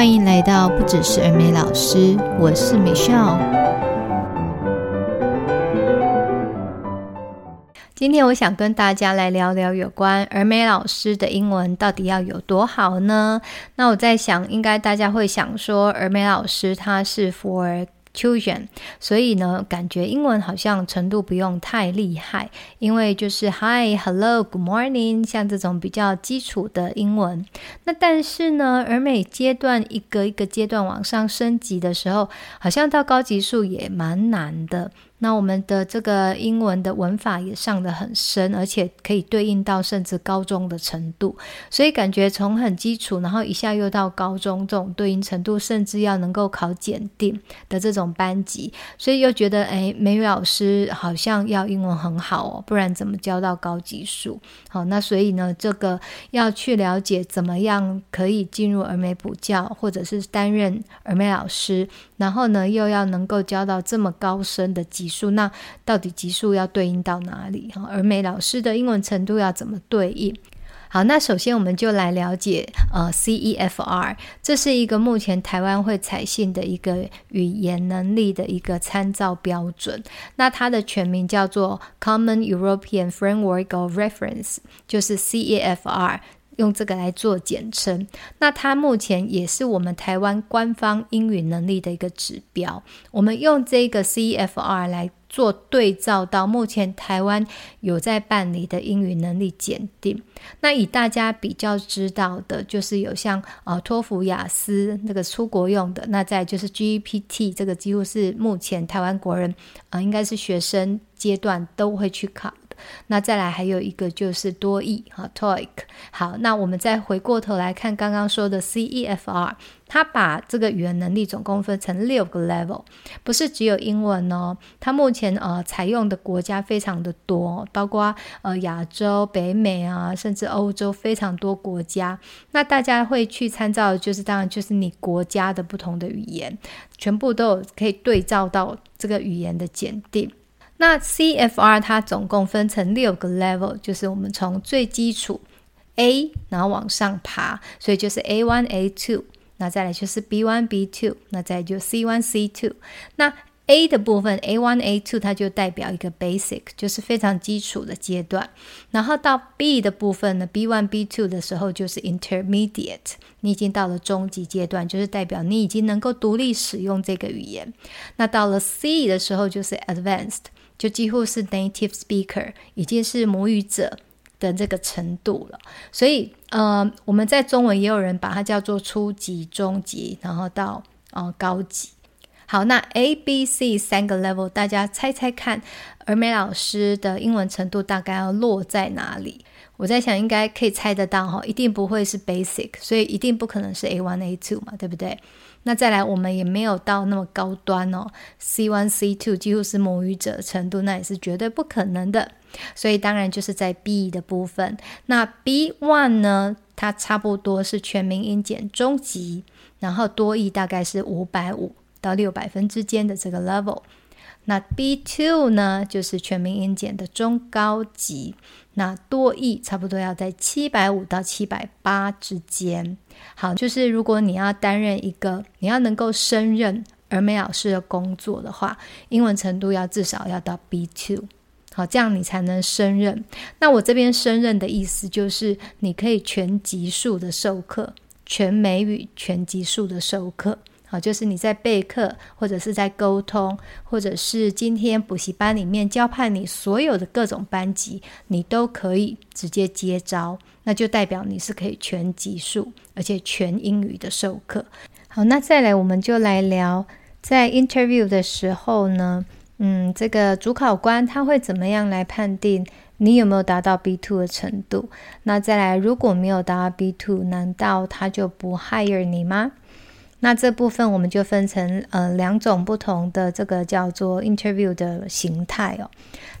欢迎来到不只是儿美老师，我是美少。今天我想跟大家来聊聊有关儿美老师的英文到底要有多好呢？那我在想，应该大家会想说，儿美老师他是 for children，所以呢，感觉英文好像程度不用太厉害，因为就是 Hi、Hello、Good morning，像这种比较基础的英文。那但是呢，而每阶段一个一个阶段往上升级的时候，好像到高级数也蛮难的。那我们的这个英文的文法也上得很深，而且可以对应到甚至高中的程度，所以感觉从很基础，然后一下又到高中这种对应程度，甚至要能够考检定的这种班级，所以又觉得哎，美语老师好像要英文很好哦，不然怎么教到高级数？好，那所以呢，这个要去了解怎么样可以进入儿美补教，或者是担任儿美老师，然后呢，又要能够教到这么高深的级数，那到底级数要对应到哪里？哈，而美老师的英文程度要怎么对应？好，那首先我们就来了解呃 CEFR，这是一个目前台湾会采信的一个语言能力的一个参照标准。那它的全名叫做 Common European Framework of Reference，就是 CEFR。用这个来做简称，那它目前也是我们台湾官方英语能力的一个指标。我们用这个 CFR 来做对照到目前台湾有在办理的英语能力检定。那以大家比较知道的，就是有像呃托福、雅思那个出国用的，那再就是 GPT 这个几乎是目前台湾国人啊、应该是学生阶段都会去考。那再来还有一个就是多益哈 TOEIC 好，那我们再回过头来看刚刚说的 CEFR，它把这个语言能力总共分成六个 level，不是只有英文哦。它目前呃采用的国家非常的多，包括呃亚洲、北美啊，甚至欧洲非常多国家。那大家会去参照就是当然就是你国家的不同的语言，全部都有可以对照到这个语言的检定。那 C F R 它总共分成六个 level，就是我们从最基础 A，然后往上爬，所以就是 A1、A2，那再来就是 B1、B2，那再来就 C1、C2。那 A 的部分 A1、A2 它就代表一个 basic，就是非常基础的阶段。然后到 B 的部分呢，B1、B2 的时候就是 intermediate，你已经到了中级阶段，就是代表你已经能够独立使用这个语言。那到了 C 的时候就是 advanced。就几乎是 native speaker，已经是母语者的这个程度了。所以，呃，我们在中文也有人把它叫做初级、中级，然后到呃高级。好，那 A、B、C 三个 level，大家猜猜看，儿美老师的英文程度大概要落在哪里？我在想，应该可以猜得到哈，一定不会是 basic，所以一定不可能是 A one A two 嘛，对不对？那再来，我们也没有到那么高端哦，C one C two 几乎是母语者程度，那也是绝对不可能的。所以当然就是在 B 的部分。那 B one 呢，它差不多是全民英检中级，然后多益大概是五百五到六百分之间的这个 level。那 B2 呢，就是全民英检的中高级，那多益差不多要在七百五到七百八之间。好，就是如果你要担任一个，你要能够胜任儿美老师的工作的话，英文程度要至少要到 B2。好，这样你才能胜任。那我这边胜任的意思就是，你可以全级数的授课，全美语全级数的授课。好，就是你在备课，或者是在沟通，或者是今天补习班里面交派你所有的各种班级，你都可以直接接招，那就代表你是可以全级数，而且全英语的授课。好，那再来我们就来聊，在 interview 的时候呢，嗯，这个主考官他会怎么样来判定你有没有达到 B two 的程度？那再来，如果没有达到 B two，难道他就不 hire 你吗？那这部分我们就分成呃两种不同的这个叫做 interview 的形态哦。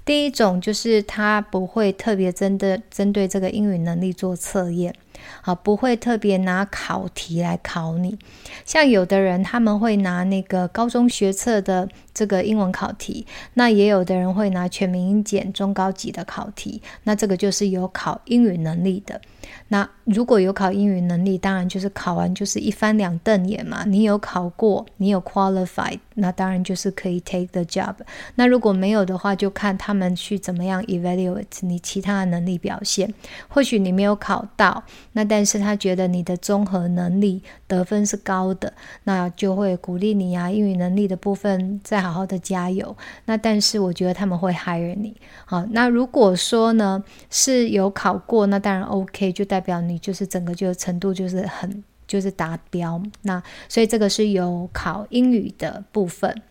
第一种就是他不会特别针对针对这个英语能力做测验，好，不会特别拿考题来考你。像有的人他们会拿那个高中学测的这个英文考题，那也有的人会拿全民英检中高级的考题，那这个就是有考英语能力的。那如果有考英语能力，当然就是考完就是一翻两瞪眼嘛。你有考过，你有 qualified，那当然就是可以 take the job。那如果没有的话，就看他们去怎么样 evaluate 你其他的能力表现。或许你没有考到，那但是他觉得你的综合能力得分是高的，那就会鼓励你啊，英语能力的部分再好好的加油。那但是我觉得他们会 hire 你。好，那如果说呢是有考过，那当然 OK。就代表你就是整个就程度就是很就是达标，那所以这个是有考英语的部分。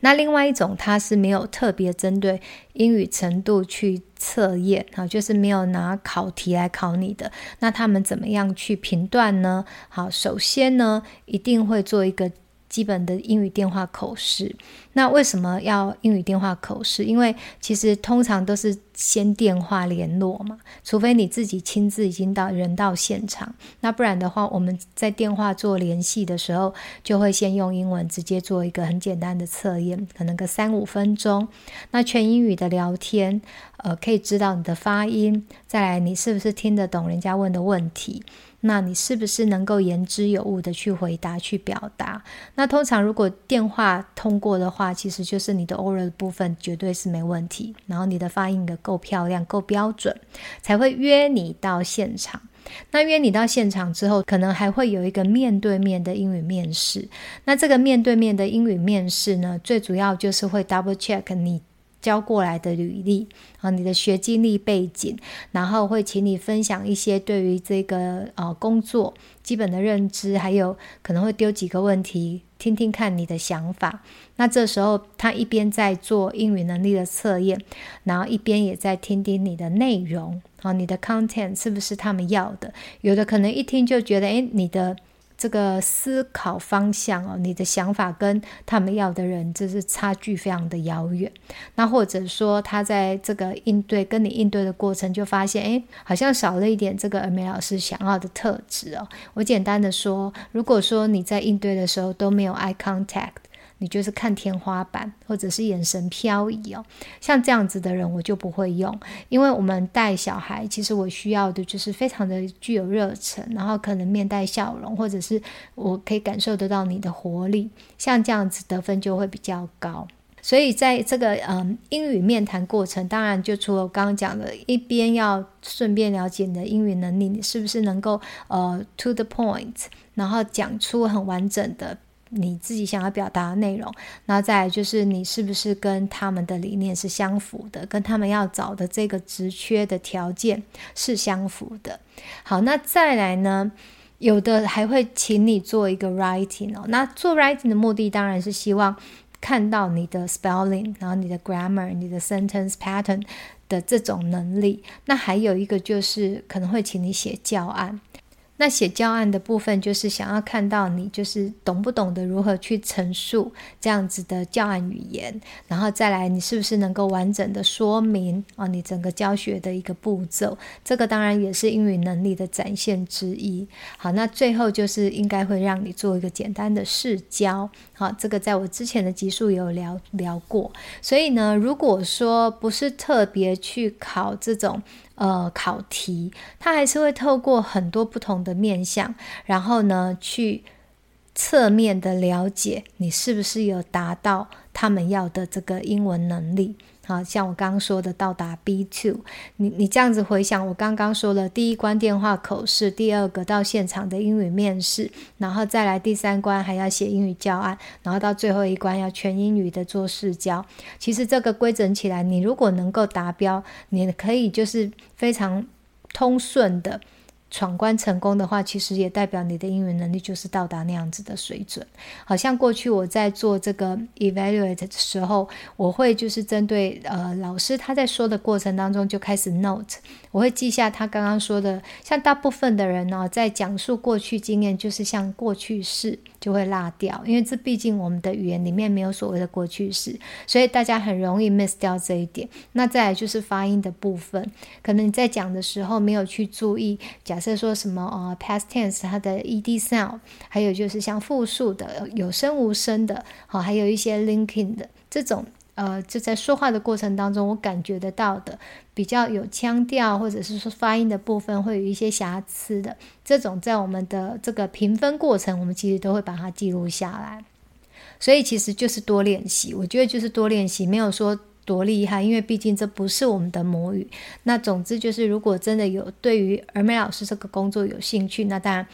那另外一种它是没有特别针对英语程度去测验啊，就是没有拿考题来考你的。那他们怎么样去评断呢？好，首先呢一定会做一个。基本的英语电话口试，那为什么要英语电话口试？因为其实通常都是先电话联络嘛，除非你自己亲自已经到人到现场，那不然的话，我们在电话做联系的时候，就会先用英文直接做一个很简单的测验，可能个三五分钟，那全英语的聊天，呃，可以知道你的发音，再来你是不是听得懂人家问的问题。那你是不是能够言之有物的去回答、去表达？那通常如果电话通过的话，其实就是你的 oral 部分绝对是没问题，然后你的发音的够漂亮、够标准，才会约你到现场。那约你到现场之后，可能还会有一个面对面的英语面试。那这个面对面的英语面试呢，最主要就是会 double check 你。交过来的履历啊，你的学经历背景，然后会请你分享一些对于这个呃工作基本的认知，还有可能会丢几个问题，听听看你的想法。那这时候他一边在做英语能力的测验，然后一边也在听听你的内容啊，你的 content 是不是他们要的？有的可能一听就觉得，诶，你的。这个思考方向哦，你的想法跟他们要的人，就是差距非常的遥远。那或者说，他在这个应对跟你应对的过程，就发现，哎，好像少了一点这个美老师想要的特质哦。我简单的说，如果说你在应对的时候都没有 eye contact。你就是看天花板，或者是眼神飘移哦，像这样子的人我就不会用，因为我们带小孩，其实我需要的就是非常的具有热忱，然后可能面带笑容，或者是我可以感受得到你的活力，像这样子得分就会比较高。所以在这个嗯英语面谈过程，当然就除了我刚刚讲的，一边要顺便了解你的英语能力，你是不是能够呃 to the point，然后讲出很完整的。你自己想要表达的内容，然后再来就是你是不是跟他们的理念是相符的，跟他们要找的这个职缺的条件是相符的。好，那再来呢，有的还会请你做一个 writing 哦。那做 writing 的目的当然是希望看到你的 spelling，然后你的 grammar，你的 sentence pattern 的这种能力。那还有一个就是可能会请你写教案。那写教案的部分，就是想要看到你就是懂不懂得如何去陈述这样子的教案语言，然后再来你是不是能够完整的说明啊，你整个教学的一个步骤，这个当然也是英语能力的展现之一。好，那最后就是应该会让你做一个简单的试教，好，这个在我之前的集数有聊聊过。所以呢，如果说不是特别去考这种。呃，考题它还是会透过很多不同的面向，然后呢，去侧面的了解你是不是有达到他们要的这个英文能力。好，像我刚刚说的，到达 B two，你你这样子回想，我刚刚说了，第一关电话口试，第二个到现场的英语面试，然后再来第三关还要写英语教案，然后到最后一关要全英语的做试教。其实这个规整起来，你如果能够达标，你可以就是非常通顺的。闯关成功的话，其实也代表你的英语能力就是到达那样子的水准。好像过去我在做这个 evaluate 的时候，我会就是针对呃老师他在说的过程当中就开始 note，我会记下他刚刚说的。像大部分的人呢、在讲述过去经验，就是像过去式就会落掉，因为这毕竟我们的语言里面没有所谓的过去式，所以大家很容易 miss 掉这一点。那再来就是发音的部分，可能你在讲的时候没有去注意讲。假设说什么呃 past tense 它的 ed sound，还有就是像复数的有声无声的，好，还有一些 linking 的这种。呃，就在说话的过程当中，我感觉得到的比较有腔调，或者是说发音的部分会有一些瑕疵的这种，在我们的这个评分过程，我们其实都会把它记录下来。所以其实就是多练习，我觉得就是多练习，没有说多厉害，因为毕竟这不是我们的母语。那总之就是，如果真的有对于儿美老师这个工作有兴趣，那当然。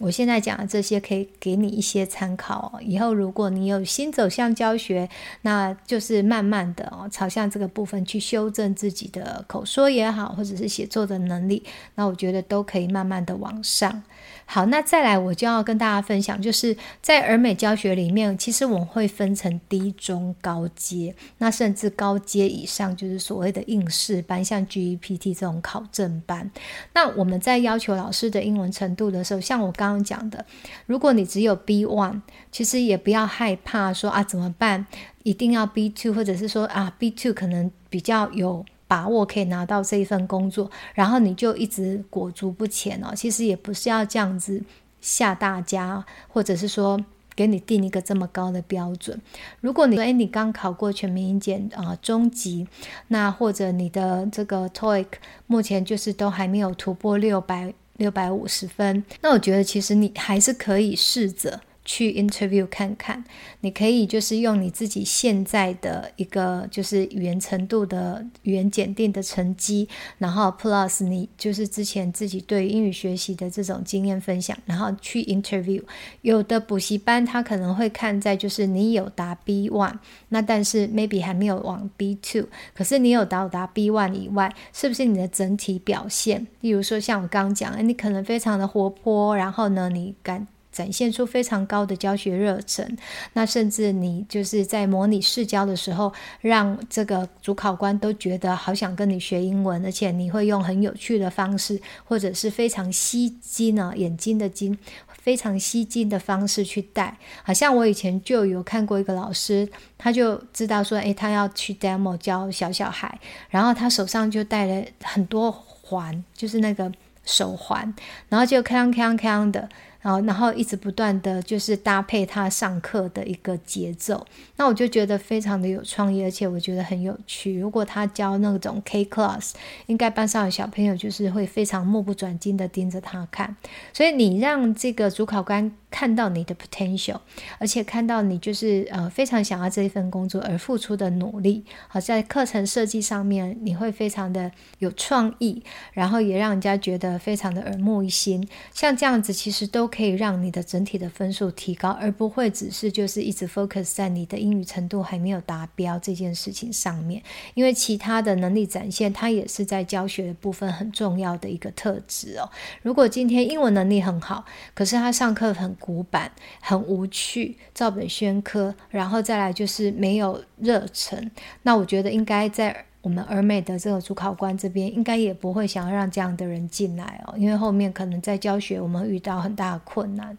我现在讲的这些可以给你一些参考哦。以后如果你有心走向教学，那就是慢慢的哦，朝向这个部分去修正自己的口说也好，或者是写作的能力，那我觉得都可以慢慢的往上。好，那再来我就要跟大家分享，就是在儿美教学里面，其实我们会分成低、中、高阶，那甚至高阶以上就是所谓的应试班，像 GEPT 这种考证班。那我们在要求老师的英文程度的时候，像我刚刚讲的，如果你只有 B1，其实也不要害怕说啊怎么办，一定要 B2，或者是说啊 B2 可能比较有。把握可以拿到这一份工作，然后你就一直裹足不前哦。其实也不是要这样子吓大家，或者是说给你定一个这么高的标准。如果你说，诶，你刚考过全民英检啊中级，那或者你的这个 TOEIC 目前就是都还没有突破六百六百五十分，那我觉得其实你还是可以试着。去 interview 看看，你可以就是用你自己现在的一个就是语言程度的语言检定的成绩，然后 plus 你就是之前自己对英语学习的这种经验分享，然后去 interview。有的补习班他可能会看在就是你有达 B one，那但是 maybe 还没有往 B two，可是你有到达 B one 以外，是不是你的整体表现？例如说像我刚讲，诶，你可能非常的活泼，然后呢，你敢。展现出非常高的教学热忱，那甚至你就是在模拟试教的时候，让这个主考官都觉得好想跟你学英文，而且你会用很有趣的方式，或者是非常吸睛呢，眼睛的睛，非常吸睛的方式去带。好像我以前就有看过一个老师，他就知道说，诶，他要去 demo 教小小孩，然后他手上就带了很多环，就是那个手环，然后就锵锵锵的。然后，然后一直不断的就是搭配他上课的一个节奏，那我就觉得非常的有创意，而且我觉得很有趣。如果他教那种 K class，应该班上的小朋友就是会非常目不转睛的盯着他看。所以你让这个主考官看到你的 potential，而且看到你就是呃非常想要这一份工作而付出的努力，好，在课程设计上面你会非常的有创意，然后也让人家觉得非常的耳目一新。像这样子，其实都。可以让你的整体的分数提高，而不会只是就是一直 focus 在你的英语程度还没有达标这件事情上面。因为其他的能力展现，它也是在教学的部分很重要的一个特质哦。如果今天英文能力很好，可是他上课很古板、很无趣、照本宣科，然后再来就是没有热忱，那我觉得应该在。我们尔美的这个主考官这边应该也不会想要让这样的人进来哦，因为后面可能在教学我们遇到很大的困难，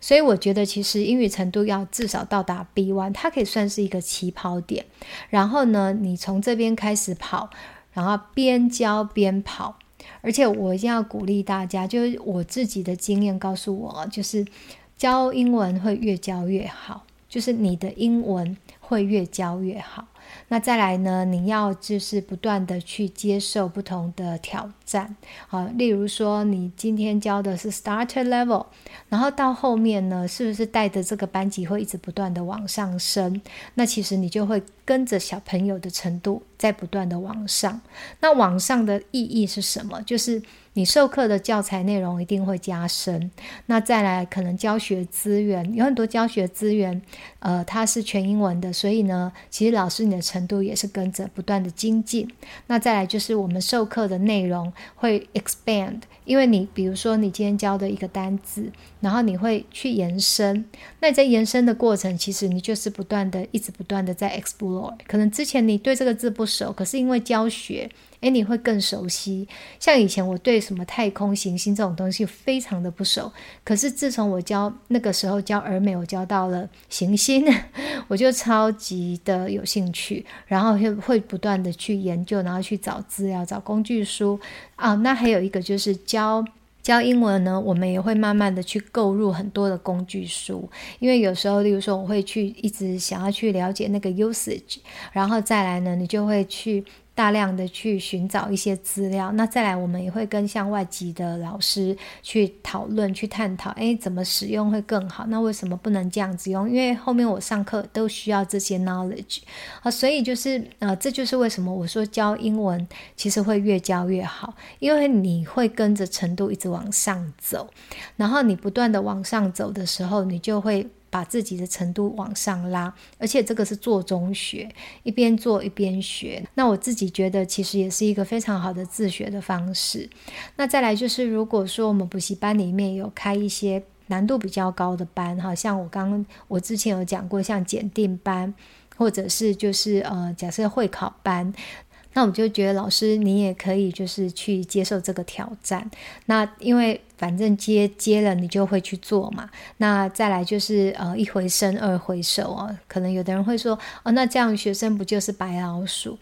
所以我觉得其实英语程度要至少到达 B one，它可以算是一个起跑点。然后呢，你从这边开始跑，然后边教边跑，而且我一定要鼓励大家，就是我自己的经验告诉我，就是教英文会越教越好，就是你的英文会越教越好。那再来呢，你要就是不断的去接受不同的挑战，啊，例如说你今天教的是 starter level，然后到后面呢，是不是带着这个班级会一直不断的往上升？那其实你就会跟着小朋友的程度在不断的往上。那往上的意义是什么？就是。你授课的教材内容一定会加深，那再来可能教学资源有很多教学资源，呃，它是全英文的，所以呢，其实老师你的程度也是跟着不断的精进。那再来就是我们授课的内容会 expand，因为你比如说你今天教的一个单字，然后你会去延伸，那你在延伸的过程，其实你就是不断的一直不断的在 explore，可能之前你对这个字不可是因为教学。诶，你会更熟悉。像以前我对什么太空行星这种东西非常的不熟，可是自从我教那个时候教儿美，我教到了行星，我就超级的有兴趣，然后会会不断的去研究，然后去找资料、找工具书啊。那还有一个就是教教英文呢，我们也会慢慢的去购入很多的工具书，因为有时候，例如说，我会去一直想要去了解那个 usage，然后再来呢，你就会去。大量的去寻找一些资料，那再来我们也会跟像外籍的老师去讨论、去探讨，诶，怎么使用会更好？那为什么不能这样子用？因为后面我上课都需要这些 knowledge 啊，所以就是呃，这就是为什么我说教英文其实会越教越好，因为你会跟着程度一直往上走，然后你不断的往上走的时候，你就会。把自己的程度往上拉，而且这个是做中学，一边做一边学。那我自己觉得，其实也是一个非常好的自学的方式。那再来就是，如果说我们补习班里面有开一些难度比较高的班，哈，像我刚我之前有讲过，像检定班，或者是就是呃，假设会考班。那我就觉得老师，你也可以就是去接受这个挑战。那因为反正接接了，你就会去做嘛。那再来就是呃一回生二回熟啊。可能有的人会说哦，那这样学生不就是白老鼠？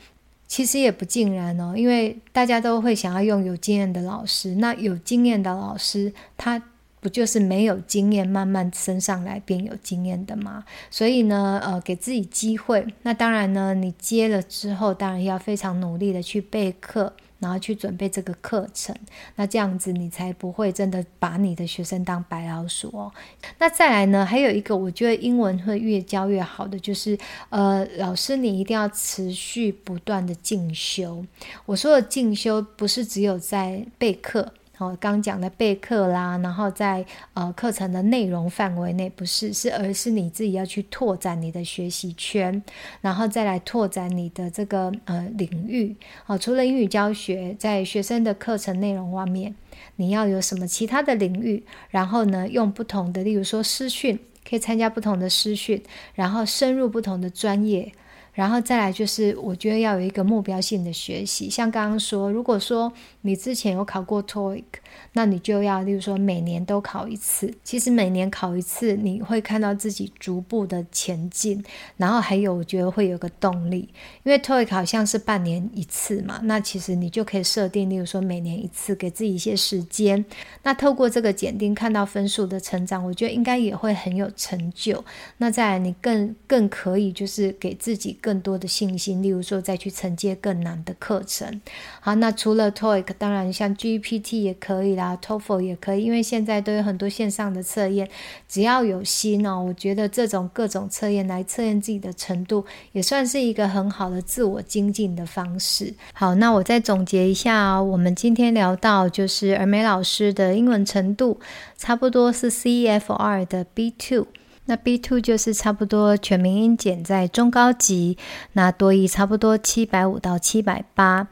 其实也不尽然哦，因为大家都会想要用有经验的老师。那有经验的老师他。不就是没有经验，慢慢升上来变有经验的吗？所以呢，呃，给自己机会。那当然呢，你接了之后，当然要非常努力的去备课，然后去准备这个课程。那这样子，你才不会真的把你的学生当白老鼠哦。那再来呢，还有一个我觉得英文会越教越好的，就是呃，老师你一定要持续不断的进修。我说的进修，不是只有在备课。哦，刚讲的备课啦，然后在呃课程的内容范围内，不是是，而是你自己要去拓展你的学习圈，然后再来拓展你的这个呃领域。哦，除了英语教学，在学生的课程内容方面，你要有什么其他的领域？然后呢，用不同的，例如说师训，可以参加不同的师训，然后深入不同的专业。然后再来就是，我觉得要有一个目标性的学习。像刚刚说，如果说你之前有考过 TOEIC，那你就要，例如说每年都考一次。其实每年考一次，你会看到自己逐步的前进。然后还有，我觉得会有个动力，因为 TOEIC 好像是半年一次嘛。那其实你就可以设定，例如说每年一次，给自己一些时间。那透过这个检定看到分数的成长，我觉得应该也会很有成就。那再来，你更更可以就是给自己。更多的信心，例如说再去承接更难的课程。好，那除了 TOEIC，当然像 GPT 也可以啦，TOEFL 也可以，因为现在都有很多线上的测验，只要有心哦，我觉得这种各种测验来测验自己的程度，也算是一个很好的自我精进的方式。好，那我再总结一下哦，我们今天聊到就是儿美老师的英文程度，差不多是 CEFR 的 B two。那 B two 就是差不多全民英检在中高级，那多益差不多七百五到七百八。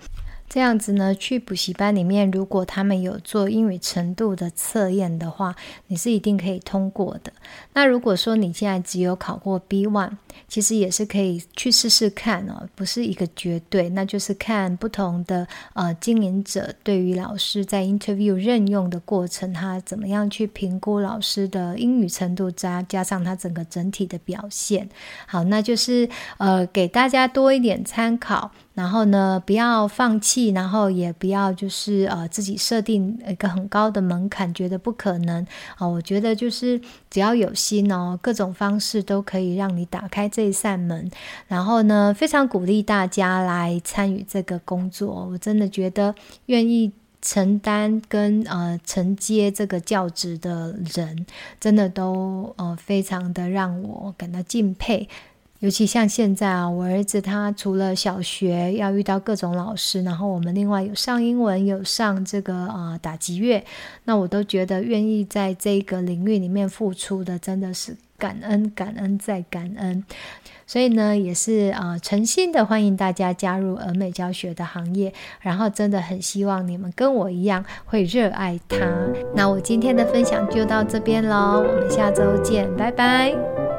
这样子呢，去补习班里面，如果他们有做英语程度的测验的话，你是一定可以通过的。那如果说你现在只有考过 B1，其实也是可以去试试看哦，不是一个绝对，那就是看不同的呃经营者对于老师在 interview 任用的过程，他怎么样去评估老师的英语程度加加上他整个整体的表现。好，那就是呃给大家多一点参考。然后呢，不要放弃，然后也不要就是呃自己设定一个很高的门槛，觉得不可能啊、我觉得就是只要有心哦，各种方式都可以让你打开这一扇门。然后呢，非常鼓励大家来参与这个工作。我真的觉得愿意承担跟呃承接这个教职的人，真的都呃非常的让我感到敬佩。尤其像现在啊，我儿子他除了小学要遇到各种老师，然后我们另外有上英文，有上这个啊、呃、打击乐，那我都觉得愿意在这个领域里面付出的，真的是感恩、感恩再感恩。所以呢，也是啊、呃，诚心的欢迎大家加入俄美教学的行业，然后真的很希望你们跟我一样会热爱它。那我今天的分享就到这边喽，我们下周见，拜拜。